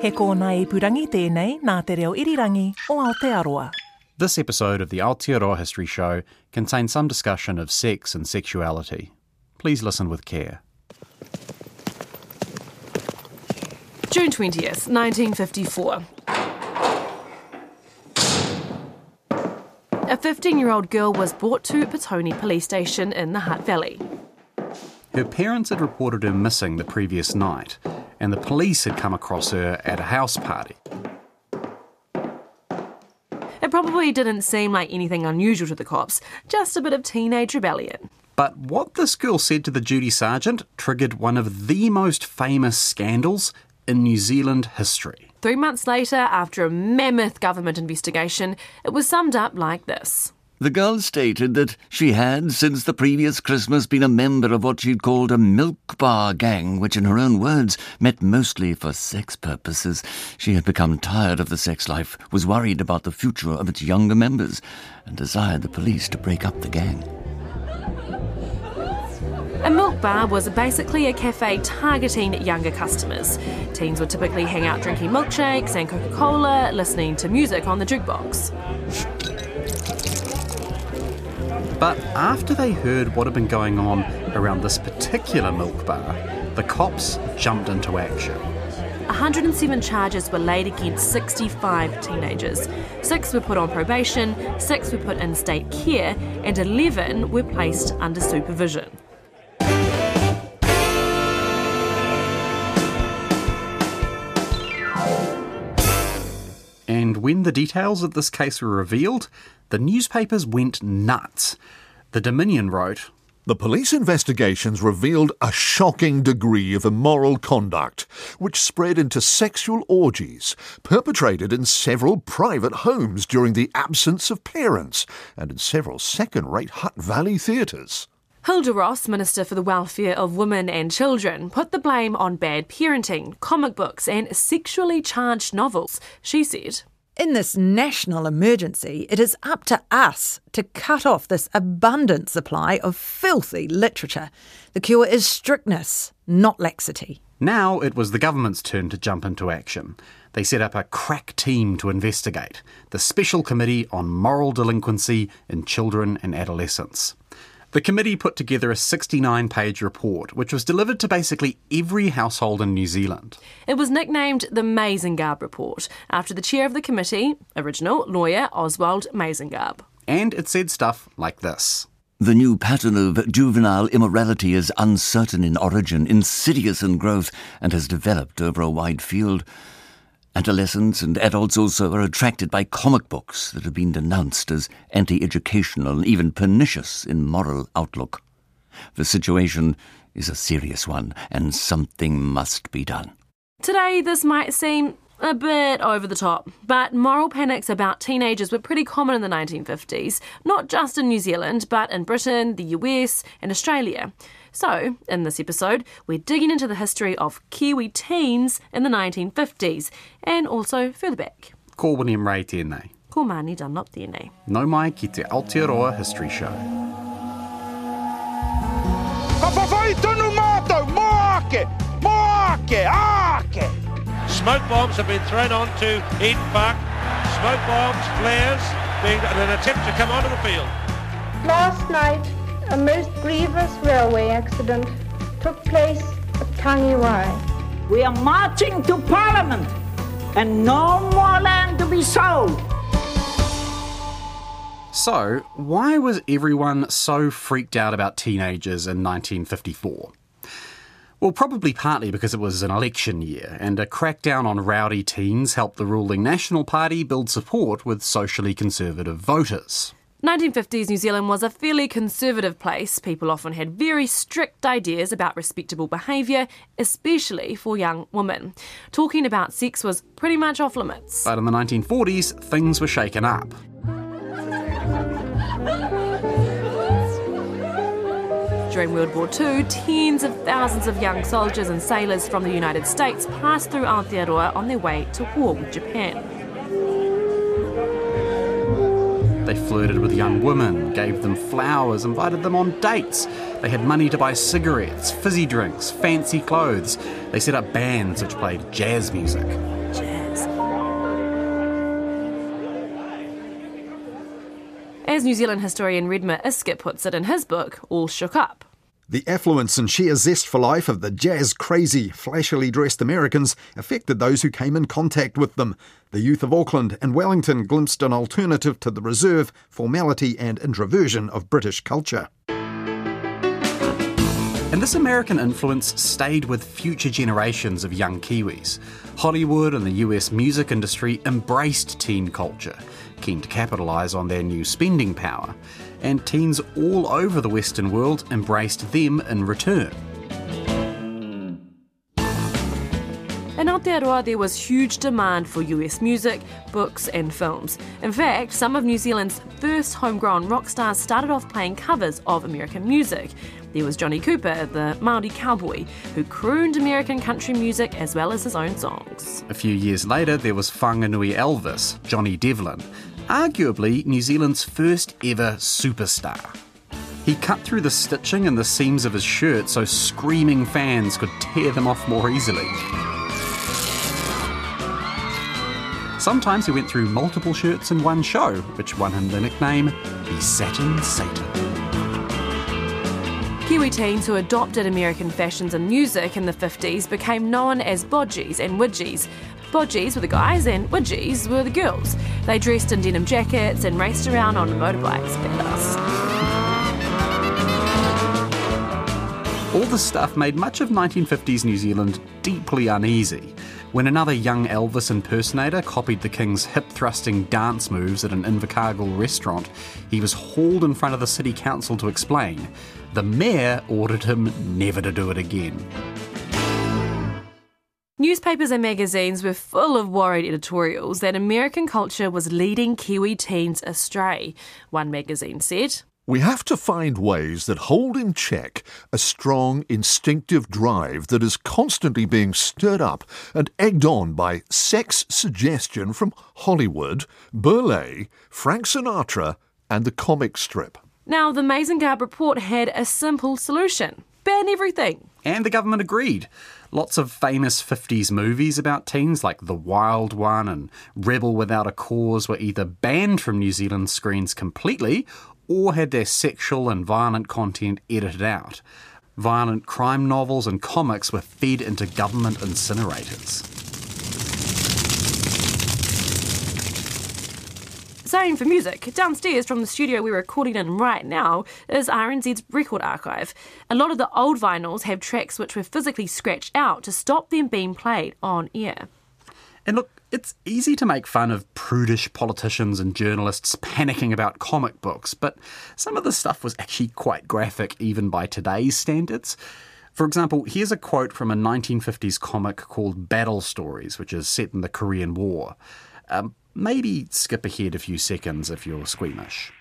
He kōna i purangi tēnei nā te reo irirangi o Aotearoa. This episode of the Aotearoa History Show contains some discussion of sex and sexuality. Please listen with care. June 20th, 1954. A 15 year old girl was brought to Petone Police Station in the Hutt Valley. Her parents had reported her missing the previous night, and the police had come across her at a house party. It probably didn't seem like anything unusual to the cops, just a bit of teenage rebellion. But what this girl said to the duty sergeant triggered one of the most famous scandals in New Zealand history. Three months later, after a mammoth government investigation, it was summed up like this. The girl stated that she had, since the previous Christmas, been a member of what she'd called a milk bar gang, which, in her own words, met mostly for sex purposes. She had become tired of the sex life, was worried about the future of its younger members, and desired the police to break up the gang. A milk bar was basically a cafe targeting younger customers. Teens would typically hang out drinking milkshakes and Coca Cola, listening to music on the jukebox. But after they heard what had been going on around this particular milk bar, the cops jumped into action. 107 charges were laid against 65 teenagers. Six were put on probation, six were put in state care, and 11 were placed under supervision. When the details of this case were revealed, the newspapers went nuts. The Dominion wrote, The police investigations revealed a shocking degree of immoral conduct, which spread into sexual orgies perpetrated in several private homes during the absence of parents and in several second rate Hutt Valley theatres. Hilda Ross, Minister for the Welfare of Women and Children, put the blame on bad parenting, comic books, and sexually charged novels. She said, In this national emergency, it is up to us to cut off this abundant supply of filthy literature. The cure is strictness, not laxity. Now it was the government's turn to jump into action. They set up a crack team to investigate the Special Committee on Moral Delinquency in Children and Adolescents. The committee put together a 69 page report, which was delivered to basically every household in New Zealand. It was nicknamed the Mazengarb Report after the chair of the committee, original lawyer Oswald Mazengarb. And it said stuff like this. The new pattern of juvenile immorality is uncertain in origin, insidious in growth, and has developed over a wide field. Adolescents and adults also are attracted by comic books that have been denounced as anti educational and even pernicious in moral outlook. The situation is a serious one, and something must be done. Today, this might seem a bit over the top, but moral panics about teenagers were pretty common in the 1950s, not just in New Zealand, but in Britain, the US, and Australia. So, in this episode, we're digging into the history of Kiwi teens in the 1950s and also further back. Ko William Ray tēnei. Ko Māni Dunlop tēnei. No mai ki te Aotearoa History Show. Ka whawhai tonu mātou, mō ake, mō ake, ake. Smoke bombs have been thrown onto Eden Park. Smoke bombs, flares, being an attempt to come onto the field. Last night, a most grievous railway accident took place at Tangiwai. We are marching to Parliament and no more land to be sold. So, why was everyone so freaked out about teenagers in 1954? Well, probably partly because it was an election year, and a crackdown on rowdy teens helped the ruling National Party build support with socially conservative voters. 1950s New Zealand was a fairly conservative place. People often had very strict ideas about respectable behaviour, especially for young women. Talking about sex was pretty much off limits. But in the 1940s, things were shaken up. During World War II, tens of thousands of young soldiers and sailors from the United States passed through Aotearoa on their way to war with Japan. They flirted with young women, gave them flowers, invited them on dates. They had money to buy cigarettes, fizzy drinks, fancy clothes. They set up bands which played jazz music. Jazz. As New Zealand historian Redmer Yska puts it in his book, All Shook Up. The affluence and sheer zest for life of the jazz crazy, flashily dressed Americans affected those who came in contact with them. The youth of Auckland and Wellington glimpsed an alternative to the reserve, formality, and introversion of British culture. And this American influence stayed with future generations of young Kiwis. Hollywood and the US music industry embraced teen culture, keen to capitalise on their new spending power and teens all over the Western world embraced them in return. In Aotearoa, there was huge demand for US music, books, and films. In fact, some of New Zealand's first homegrown rock stars started off playing covers of American music. There was Johnny Cooper, the Maori cowboy, who crooned American country music as well as his own songs. A few years later, there was Whanganui Elvis, Johnny Devlin, arguably New Zealand's first ever superstar. He cut through the stitching and the seams of his shirt so screaming fans could tear them off more easily. Sometimes he went through multiple shirts in one show, which won him the nickname the Satin Satan. Kiwi teens who adopted American fashions and music in the 50s became known as bodgies and widgies. Bodgies were the guys and widgies were the girls. They dressed in denim jackets and raced around on motorbikes. All this stuff made much of 1950s New Zealand deeply uneasy. When another young Elvis impersonator copied the King's hip thrusting dance moves at an Invercargill restaurant, he was hauled in front of the City Council to explain. The mayor ordered him never to do it again. Newspapers and magazines were full of worried editorials that American culture was leading Kiwi teens astray. One magazine said, we have to find ways that hold in check a strong, instinctive drive that is constantly being stirred up and egged on by sex suggestion from Hollywood, Burley, Frank Sinatra, and the comic strip. Now, the Mazengarb report had a simple solution ban everything. And the government agreed. Lots of famous 50s movies about teens, like The Wild One and Rebel Without a Cause, were either banned from New Zealand screens completely or had their sexual and violent content edited out. Violent crime novels and comics were fed into government incinerators. Same for music. Downstairs from the studio we're recording in right now is RNZ's record archive. A lot of the old vinyls have tracks which were physically scratched out to stop them being played on air. And look, it's easy to make fun of prudish politicians and journalists panicking about comic books, but some of the stuff was actually quite graphic even by today's standards. For example, here's a quote from a 1950s comic called Battle Stories, which is set in the Korean War. Um, maybe skip ahead a few seconds if you're squeamish.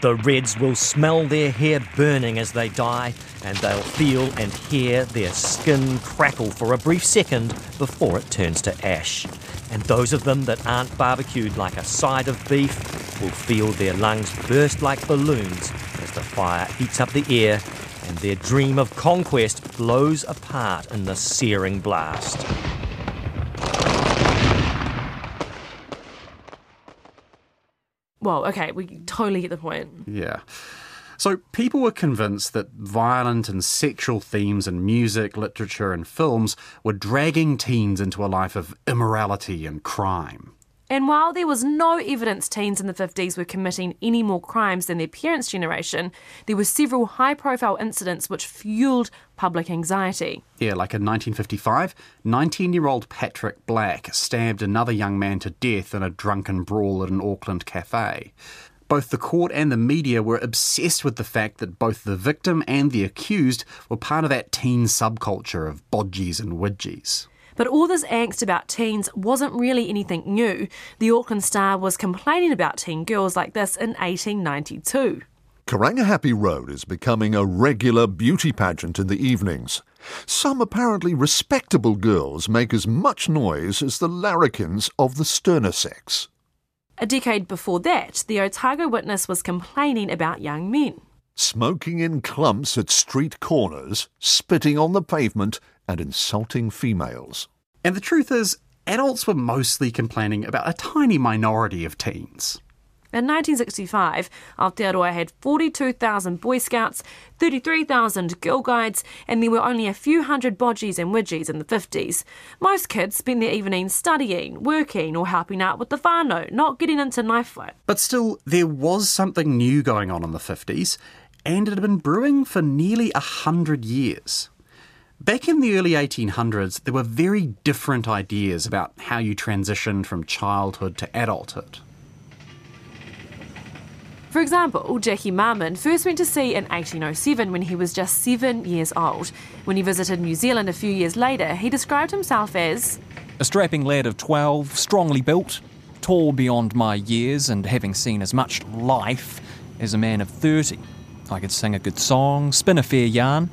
The Reds will smell their hair burning as they die, and they'll feel and hear their skin crackle for a brief second before it turns to ash. And those of them that aren't barbecued like a side of beef will feel their lungs burst like balloons as the fire eats up the air and their dream of conquest blows apart in the searing blast. Well, okay, we totally get the point. Yeah. So people were convinced that violent and sexual themes in music, literature, and films were dragging teens into a life of immorality and crime. And while there was no evidence teens in the 50s were committing any more crimes than their parents' generation, there were several high profile incidents which fueled public anxiety. Yeah, like in 1955, 19 year old Patrick Black stabbed another young man to death in a drunken brawl at an Auckland cafe. Both the court and the media were obsessed with the fact that both the victim and the accused were part of that teen subculture of bodgies and widgies. But all this angst about teens wasn't really anything new. The Auckland Star was complaining about teen girls like this in 1892. Karangahape Road is becoming a regular beauty pageant in the evenings. Some apparently respectable girls make as much noise as the larrikins of the sterner sex. A decade before that, the Otago Witness was complaining about young men. Smoking in clumps at street corners, spitting on the pavement, and insulting females. And the truth is, adults were mostly complaining about a tiny minority of teens. In 1965, Aotearoa had 42,000 Boy Scouts, 33,000 Girl Guides, and there were only a few hundred bodgies and widgies in the 50s. Most kids spent their evenings studying, working, or helping out with the whānau, not getting into knife fight. But still, there was something new going on in the 50s, and it had been brewing for nearly a hundred years. Back in the early 1800s, there were very different ideas about how you transitioned from childhood to adulthood. For example, Jackie Marmon first went to sea in 1807 when he was just seven years old. When he visited New Zealand a few years later, he described himself as a strapping lad of 12, strongly built, tall beyond my years, and having seen as much life as a man of 30. I could sing a good song, spin a fair yarn,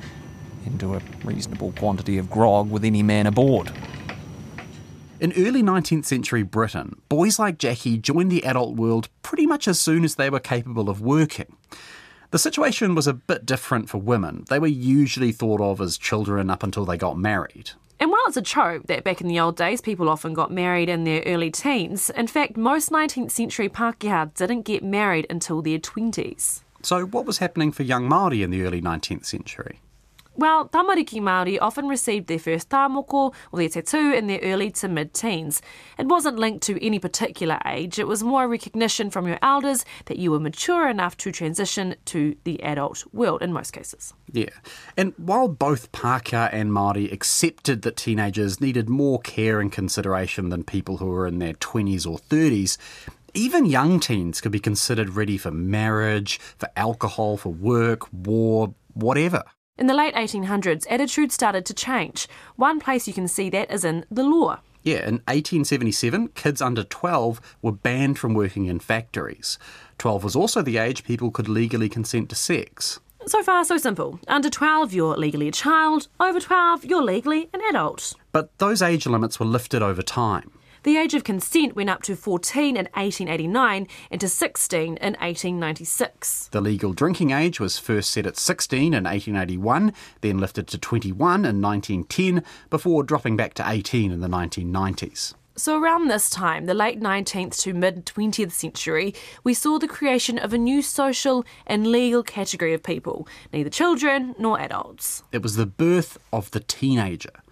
into a reasonable quantity of grog with any man aboard. In early 19th century Britain, boys like Jackie joined the adult world pretty much as soon as they were capable of working. The situation was a bit different for women. They were usually thought of as children up until they got married. And while it's a trope that back in the old days people often got married in their early teens, in fact, most 19th century Pākehā didn't get married until their 20s. So, what was happening for young Māori in the early 19th century? Well, tamariki Māori often received their first tāmoko or their tattoo in their early to mid-teens. It wasn't linked to any particular age, it was more recognition from your elders that you were mature enough to transition to the adult world in most cases. Yeah. And while both Pākehā and Māori accepted that teenagers needed more care and consideration than people who were in their 20s or 30s, even young teens could be considered ready for marriage, for alcohol, for work, war, whatever. In the late 1800s, attitudes started to change. One place you can see that is in the law. Yeah, in 1877, kids under 12 were banned from working in factories. 12 was also the age people could legally consent to sex. So far, so simple. Under 12, you're legally a child. Over 12, you're legally an adult. But those age limits were lifted over time. The age of consent went up to 14 in 1889 and to 16 in 1896. The legal drinking age was first set at 16 in 1881, then lifted to 21 in 1910, before dropping back to 18 in the 1990s. So, around this time, the late 19th to mid 20th century, we saw the creation of a new social and legal category of people, neither children nor adults. It was the birth of the teenager.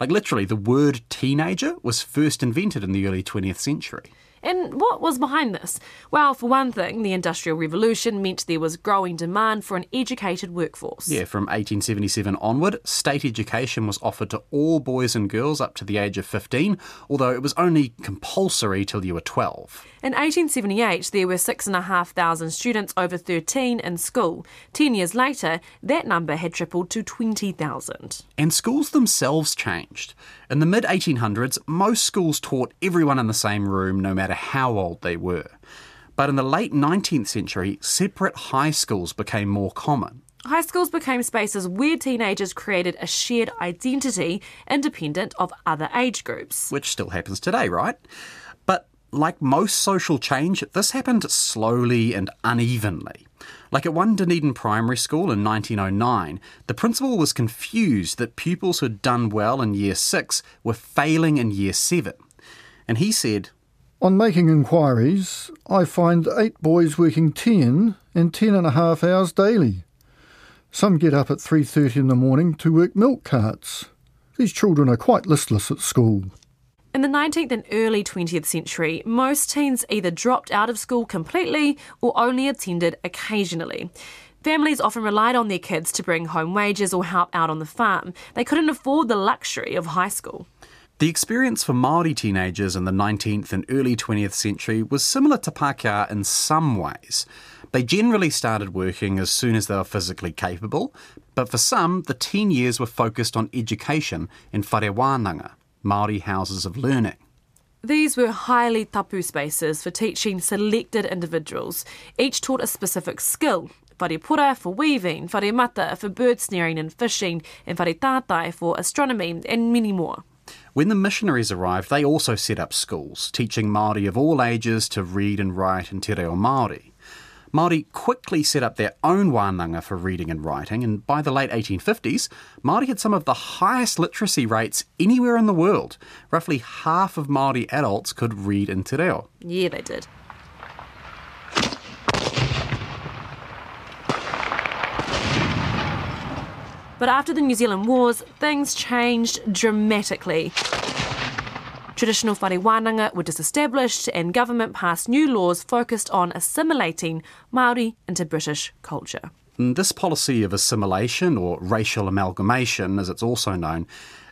Like literally, the word teenager was first invented in the early 20th century. And what was behind this? Well, for one thing, the Industrial Revolution meant there was growing demand for an educated workforce. Yeah, from 1877 onward, state education was offered to all boys and girls up to the age of 15, although it was only compulsory till you were 12. In 1878, there were 6,500 students over 13 in school. Ten years later, that number had tripled to 20,000. And schools themselves changed. In the mid 1800s, most schools taught everyone in the same room, no matter how old they were. But in the late 19th century, separate high schools became more common. High schools became spaces where teenagers created a shared identity independent of other age groups. Which still happens today, right? But like most social change, this happened slowly and unevenly. Like at one Dunedin primary school in 1909, the principal was confused that pupils who'd done well in year six were failing in year seven. And he said, On making inquiries, I find eight boys working 10 and ten and a half hours daily. Some get up at 3.30 in the morning to work milk carts. These children are quite listless at school. In the 19th and early 20th century, most teens either dropped out of school completely or only attended occasionally. Families often relied on their kids to bring home wages or help out on the farm. They couldn't afford the luxury of high school. The experience for Māori teenagers in the 19th and early 20th century was similar to Pākehā in some ways. They generally started working as soon as they were physically capable, but for some, the teen years were focused on education in whare wānanga, Māori houses of learning. These were highly tapu spaces for teaching selected individuals. Each taught a specific skill. Whare pora for weaving, whare mata for bird snaring and fishing, and whare tātai for astronomy, and many more. When the missionaries arrived, they also set up schools, teaching Māori of all ages to read and write in Te Reo Māori. Māori quickly set up their own wānanga for reading and writing, and by the late 1850s, Māori had some of the highest literacy rates anywhere in the world. Roughly half of Māori adults could read in Te Reo. Yeah, they did. But after the New Zealand Wars, things changed dramatically. Traditional whare wānanga were disestablished and government passed new laws focused on assimilating Māori into British culture. This policy of assimilation, or racial amalgamation as it's also known,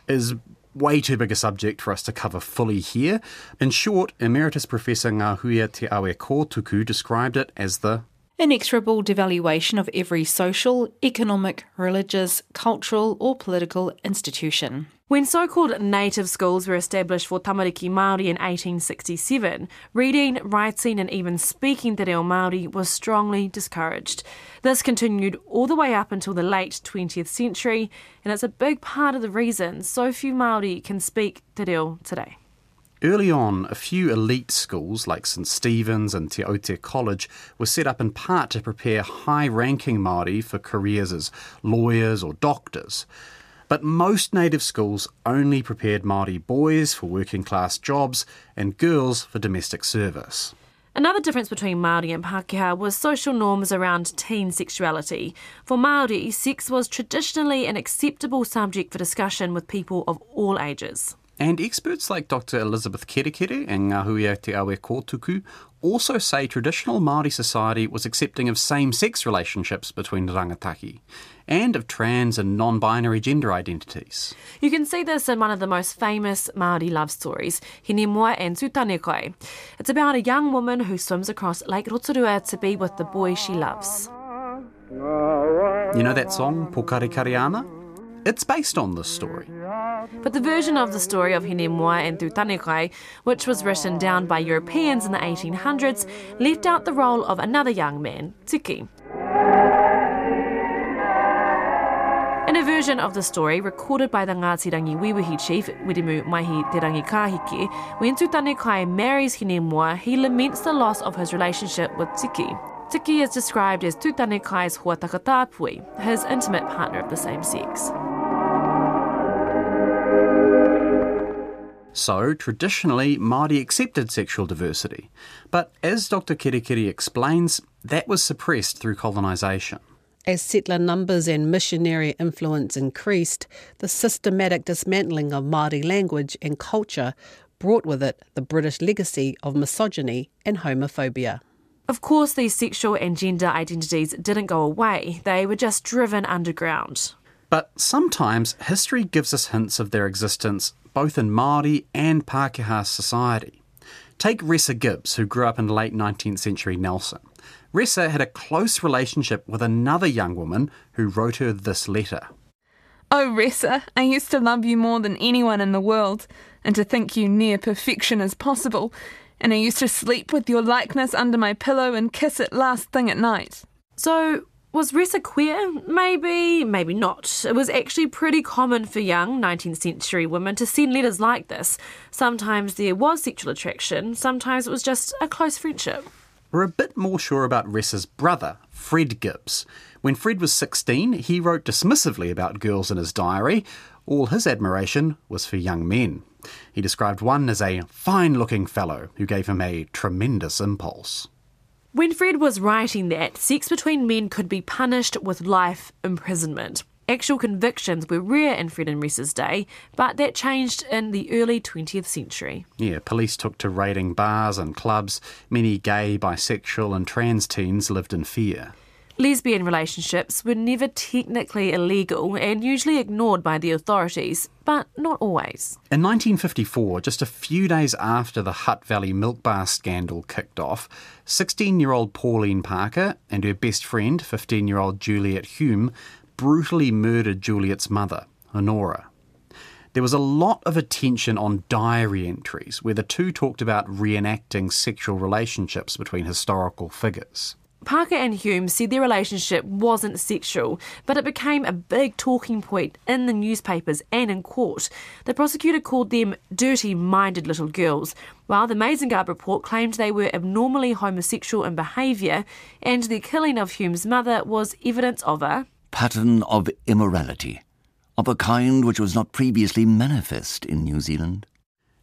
is way too big a subject for us to cover fully here. In short, Emeritus Professor Ngahuia Te Awekōtuku described it as the inexorable devaluation of every social, economic, religious, cultural, or political institution. When so called native schools were established for tamariki Māori in 1867, reading, writing, and even speaking Te Reo Māori was strongly discouraged. This continued all the way up until the late 20th century, and it's a big part of the reason so few Māori can speak Te Reo today. Early on, a few elite schools like St Stephen's and Te Aute College were set up in part to prepare high ranking Māori for careers as lawyers or doctors. But most native schools only prepared Māori boys for working class jobs and girls for domestic service. Another difference between Māori and Pākehā was social norms around teen sexuality. For Māori, sex was traditionally an acceptable subject for discussion with people of all ages. And experts like Dr. Elizabeth Kerekere and Ngahuia Te Awekōtuku also say traditional Māori society was accepting of same-sex relationships between rangatahi and of trans and non-binary gender identities. You can see this in one of the most famous Māori love stories, Hinemoa and Tutanekai. It's about a young woman who swims across Lake Rotorua to be with the boy she loves. You know that song, Pōkarekare Ana? It's based on this story. But the version of the story of Hinemoa and Tutanekai, which was written down by Europeans in the 1800s, left out the role of another young man, Tiki. In a version of the story recorded by the Ngāti Rangiwewehi chief, Wiremu Maihi Te Rangikāheke, when Tutanekai marries Hinemoa, he laments the loss of his relationship with Tiki. Tiki is described as Tutanekai's hoa takatāpui, his intimate partner of the same sex. So, traditionally, Māori accepted sexual diversity. But as Dr. Kerekere explains, that was suppressed through colonisation. As settler numbers and missionary influence increased, the systematic dismantling of Māori language and culture brought with it the British legacy of misogyny and homophobia. Of course, these sexual and gender identities didn't go away, they were just driven underground. But sometimes history gives us hints of their existence both in Māori and Pākehā society. Take Ressa Gibbs, who grew up in late 19th century Nelson. Ressa had a close relationship with another young woman who wrote her this letter. Oh, Ressa, I used to love you more than anyone in the world, and to think you near perfection as possible, and I used to sleep with your likeness under my pillow and kiss it last thing at night. So, was Ressa queer? Maybe, maybe not. It was actually pretty common for young 19th century women to send letters like this. Sometimes there was sexual attraction, sometimes it was just a close friendship. We're a bit more sure about Ressa's brother, Fred Gibbs. When Fred was 16, he wrote dismissively about girls in his diary. All his admiration was for young men. He described one as a fine looking fellow who gave him a tremendous impulse. When Fred was writing that, sex between men could be punished with life imprisonment. Actual convictions were rare in Fred and Reese's day, but that changed in the early 20th century. Yeah, police took to raiding bars and clubs. Many gay, bisexual, and trans teens lived in fear. Lesbian relationships were never technically illegal and usually ignored by the authorities, but not always. In 1954, just a few days after the Hutt Valley milk bar scandal kicked off, 16 year old Pauline Parker and her best friend, 15 year old Juliet Hume, brutally murdered Juliet's mother, Honora. There was a lot of attention on diary entries where the two talked about reenacting sexual relationships between historical figures. Parker and Hume said their relationship wasn't sexual, but it became a big talking point in the newspapers and in court. The prosecutor called them dirty minded little girls, while the Mazengarb report claimed they were abnormally homosexual in behaviour, and the killing of Hume's mother was evidence of a pattern of immorality, of a kind which was not previously manifest in New Zealand.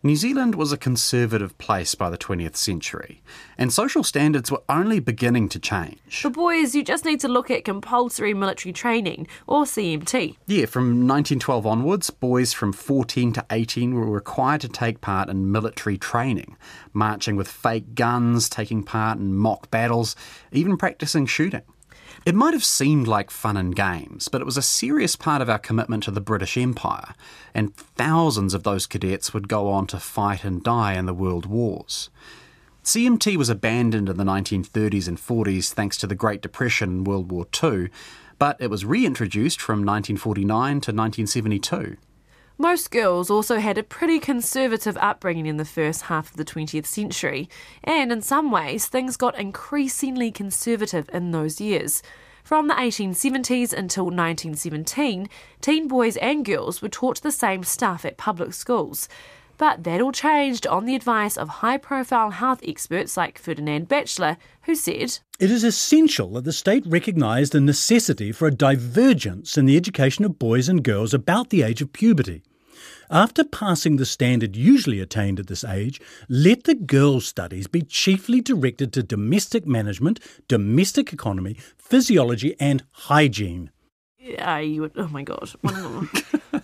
New Zealand was a conservative place by the 20th century, and social standards were only beginning to change. For boys, you just need to look at compulsory military training, or CMT. Yeah, from 1912 onwards, boys from 14 to 18 were required to take part in military training, marching with fake guns, taking part in mock battles, even practicing shooting. It might have seemed like fun and games, but it was a serious part of our commitment to the British Empire, and thousands of those cadets would go on to fight and die in the world wars. CMT was abandoned in the 1930s and 40s thanks to the Great Depression and World War II, but it was reintroduced from 1949 to 1972. Most girls also had a pretty conservative upbringing in the first half of the 20th century, and in some ways, things got increasingly conservative in those years. From the 1870s until 1917, teen boys and girls were taught the same stuff at public schools. But that all changed on the advice of high profile health experts like Ferdinand Batchelor, who said It is essential that the state recognise the necessity for a divergence in the education of boys and girls about the age of puberty. After passing the standard usually attained at this age, let the girls' studies be chiefly directed to domestic management, domestic economy, physiology, and hygiene. Yeah, you would, oh my god.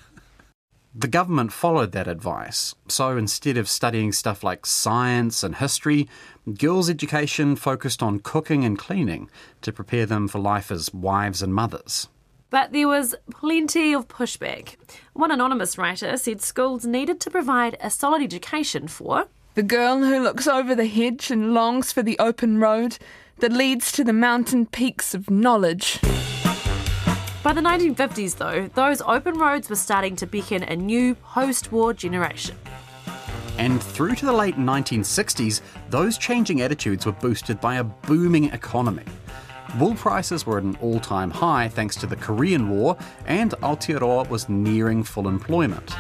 the government followed that advice. So instead of studying stuff like science and history, girls' education focused on cooking and cleaning to prepare them for life as wives and mothers. But there was plenty of pushback. One anonymous writer said schools needed to provide a solid education for the girl who looks over the hedge and longs for the open road that leads to the mountain peaks of knowledge. By the 1950s, though, those open roads were starting to beckon a new post war generation. And through to the late 1960s, those changing attitudes were boosted by a booming economy. Wool prices were at an all time high thanks to the Korean War, and Aotearoa was nearing full employment.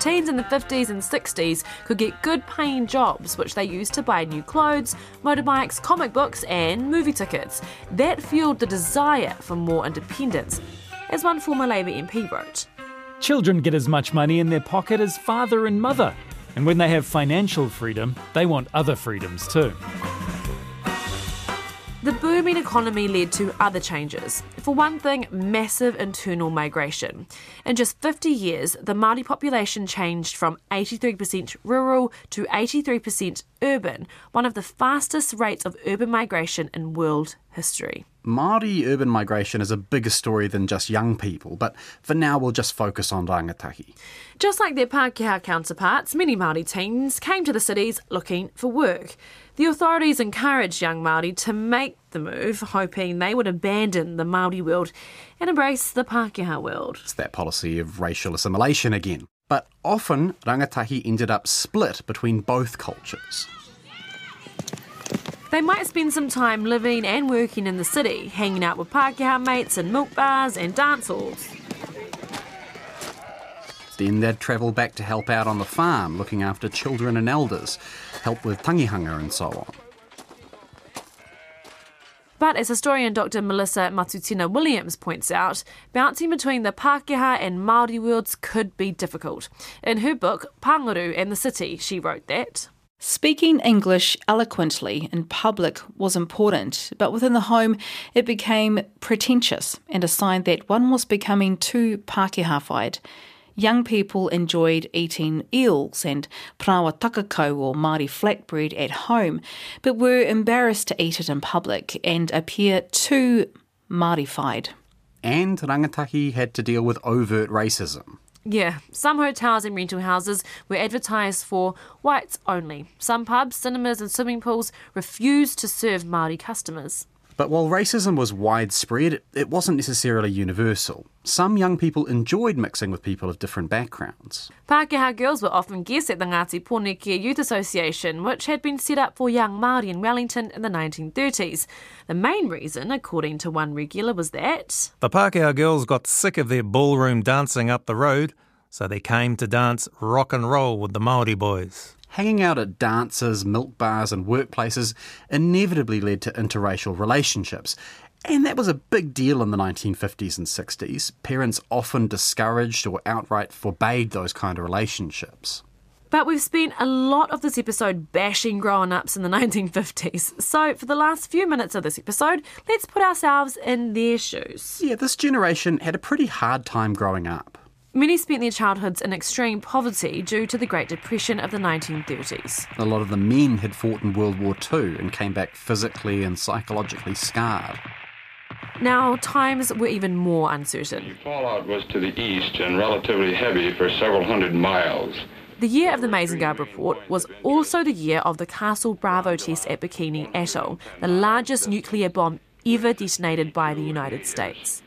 Teens in the 50s and 60s could get good paying jobs, which they used to buy new clothes, motorbikes, comic books, and movie tickets. That fueled the desire for more independence, as one former Labour MP wrote. Children get as much money in their pocket as father and mother, and when they have financial freedom, they want other freedoms too. The booming economy led to other changes. For one thing, massive internal migration. In just 50 years, the Māori population changed from 83% rural to 83% urban, one of the fastest rates of urban migration in world history. Māori urban migration is a bigger story than just young people, but for now we'll just focus on rangatahi. Just like their Pākehā counterparts, many Māori teens came to the cities looking for work. The authorities encouraged young Māori to make the move, hoping they would abandon the Māori world and embrace the Pākehā world. It's that policy of racial assimilation again. But often, rangatahi ended up split between both cultures. They might spend some time living and working in the city, hanging out with Pākehā mates in milk bars and dance halls. Then they'd travel back to help out on the farm, looking after children and elders, help with tangihanga and so on. But as historian Dr. Melissa Matutina Williams points out, bouncing between the Pākehā and Māori worlds could be difficult. In her book, Panguru and the City, she wrote that. Speaking English eloquently in public was important, but within the home it became pretentious and a sign that one was becoming too Pākehā-whaied. Young people enjoyed eating eels and parāoa takakau or Māori flatbread at home, but were embarrassed to eat it in public and appear too Māori-fied. And Rangatahi had to deal with overt racism. Yeah, some hotels and rental houses were advertised for whites only. Some pubs, cinemas, and swimming pools refused to serve Māori customers. But while racism was widespread, it wasn't necessarily universal. Some young people enjoyed mixing with people of different backgrounds. Pākehā girls were often guests at the Ngāti Pōneke Youth Association, which had been set up for young Māori in Wellington in the 1930s. The main reason, according to one regular, was that The Pākehā girls got sick of their ballroom dancing up the road, so they came to dance rock and roll with the Māori boys. Hanging out at dances, milk bars, and workplaces inevitably led to interracial relationships. And that was a big deal in the 1950s and 60s. Parents often discouraged or outright forbade those kind of relationships. But we've spent a lot of this episode bashing grown ups in the 1950s. So, for the last few minutes of this episode, let's put ourselves in their shoes. Yeah, this generation had a pretty hard time growing up. Many spent their childhoods in extreme poverty due to the Great Depression of the 1930s. A lot of the men had fought in World War II and came back physically and psychologically scarred. Now, times were even more uncertain. The Fallout was to the east and relatively heavy for several hundred miles. The year of the Mazengarb report was also the year of the Castle Bravo test at Bikini Atoll, the largest nuclear bomb ever detonated by the United States.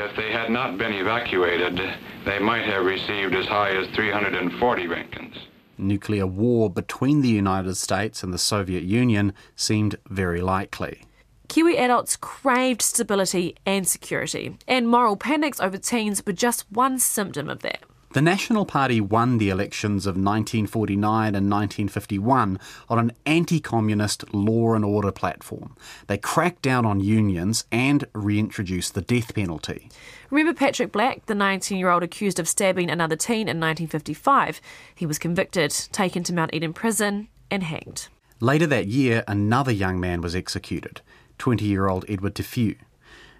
If they had not been evacuated, they might have received as high as 340 roentgens. Nuclear war between the United States and the Soviet Union seemed very likely. Kiwi adults craved stability and security, and moral panics over teens were just one symptom of that. The National Party won the elections of 1949 and 1951 on an anti communist law and order platform. They cracked down on unions and reintroduced the death penalty. Remember Patrick Black, the 19 year old accused of stabbing another teen in 1955? He was convicted, taken to Mount Eden prison, and hanged. Later that year, another young man was executed 20 year old Edward Te Whiu.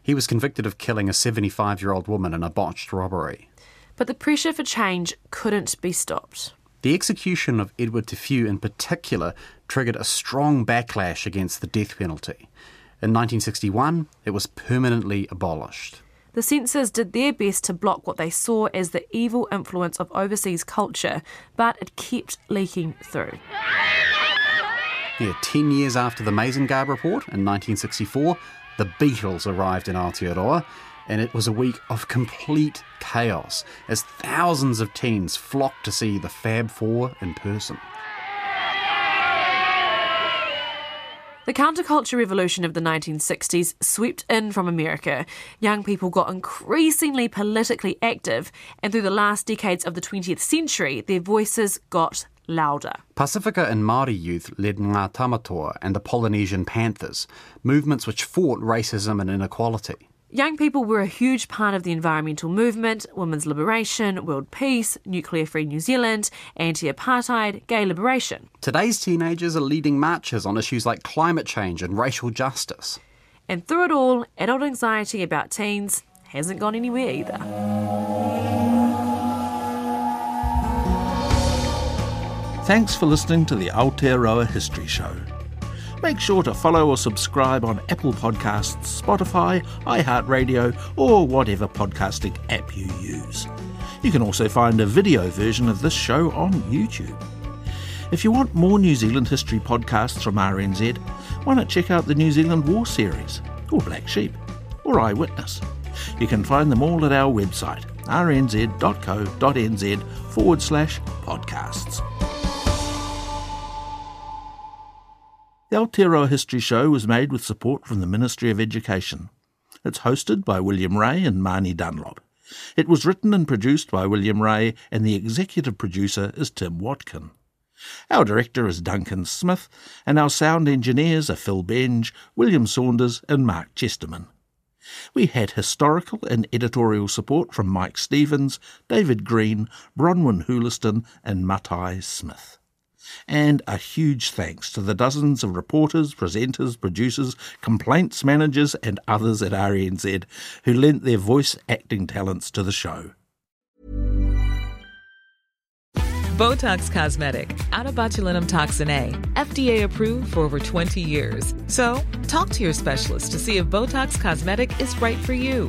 He was convicted of killing a 75 year old woman in a botched robbery. But the pressure for change couldn't be stopped. The execution of Edward Te Whiu in particular triggered a strong backlash against the death penalty. In 1961, it was permanently abolished. The censors did their best to block what they saw as the evil influence of overseas culture, but it kept leaking through. Yeah, 10 years after the Mazengarb report in 1964, the Beatles arrived in Aotearoa, and it was a week of complete chaos as thousands of teens flocked to see the Fab Four in person. The counterculture revolution of the 1960s swept in from America. Young people got increasingly politically active, and through the last decades of the 20th century, their voices got louder. Pacifica and Māori youth led Ngā Tamatoa and the Polynesian Panthers, movements which fought racism and inequality. Young people were a huge part of the environmental movement, women's liberation, world peace, nuclear free New Zealand, anti apartheid, gay liberation. Today's teenagers are leading marches on issues like climate change and racial justice. And through it all, adult anxiety about teens hasn't gone anywhere either. Thanks for listening to the Aotearoa History Show. Make sure to follow or subscribe on Apple Podcasts, Spotify, iHeartRadio, or whatever podcasting app you use. You can also find a video version of this show on YouTube. If you want more New Zealand history podcasts from RNZ, why not check out the New Zealand War Series, or Black Sheep, or Eyewitness? You can find them all at our website, rnz.co.nz forward slash podcasts. The Aotearoa History Show was made with support from the Ministry of Education. It's hosted by William Ray and Māni Dunlop. It was written and produced by William Ray, and the executive producer is Tim Watkin. Our director is Duncan Smith, and our sound engineers are Phil Benge, William Saunders, and Mark Chesterman. We had historical and editorial support from Mike Stevens, David Green, Bronwyn Hooliston, and Matai Smith. And a huge thanks to the dozens of reporters, presenters, producers, complaints managers, and others at RNZ who lent their voice acting talents to the show. Botox Cosmetic, out of botulinum toxin A, FDA approved for over 20 years. So, talk to your specialist to see if Botox Cosmetic is right for you.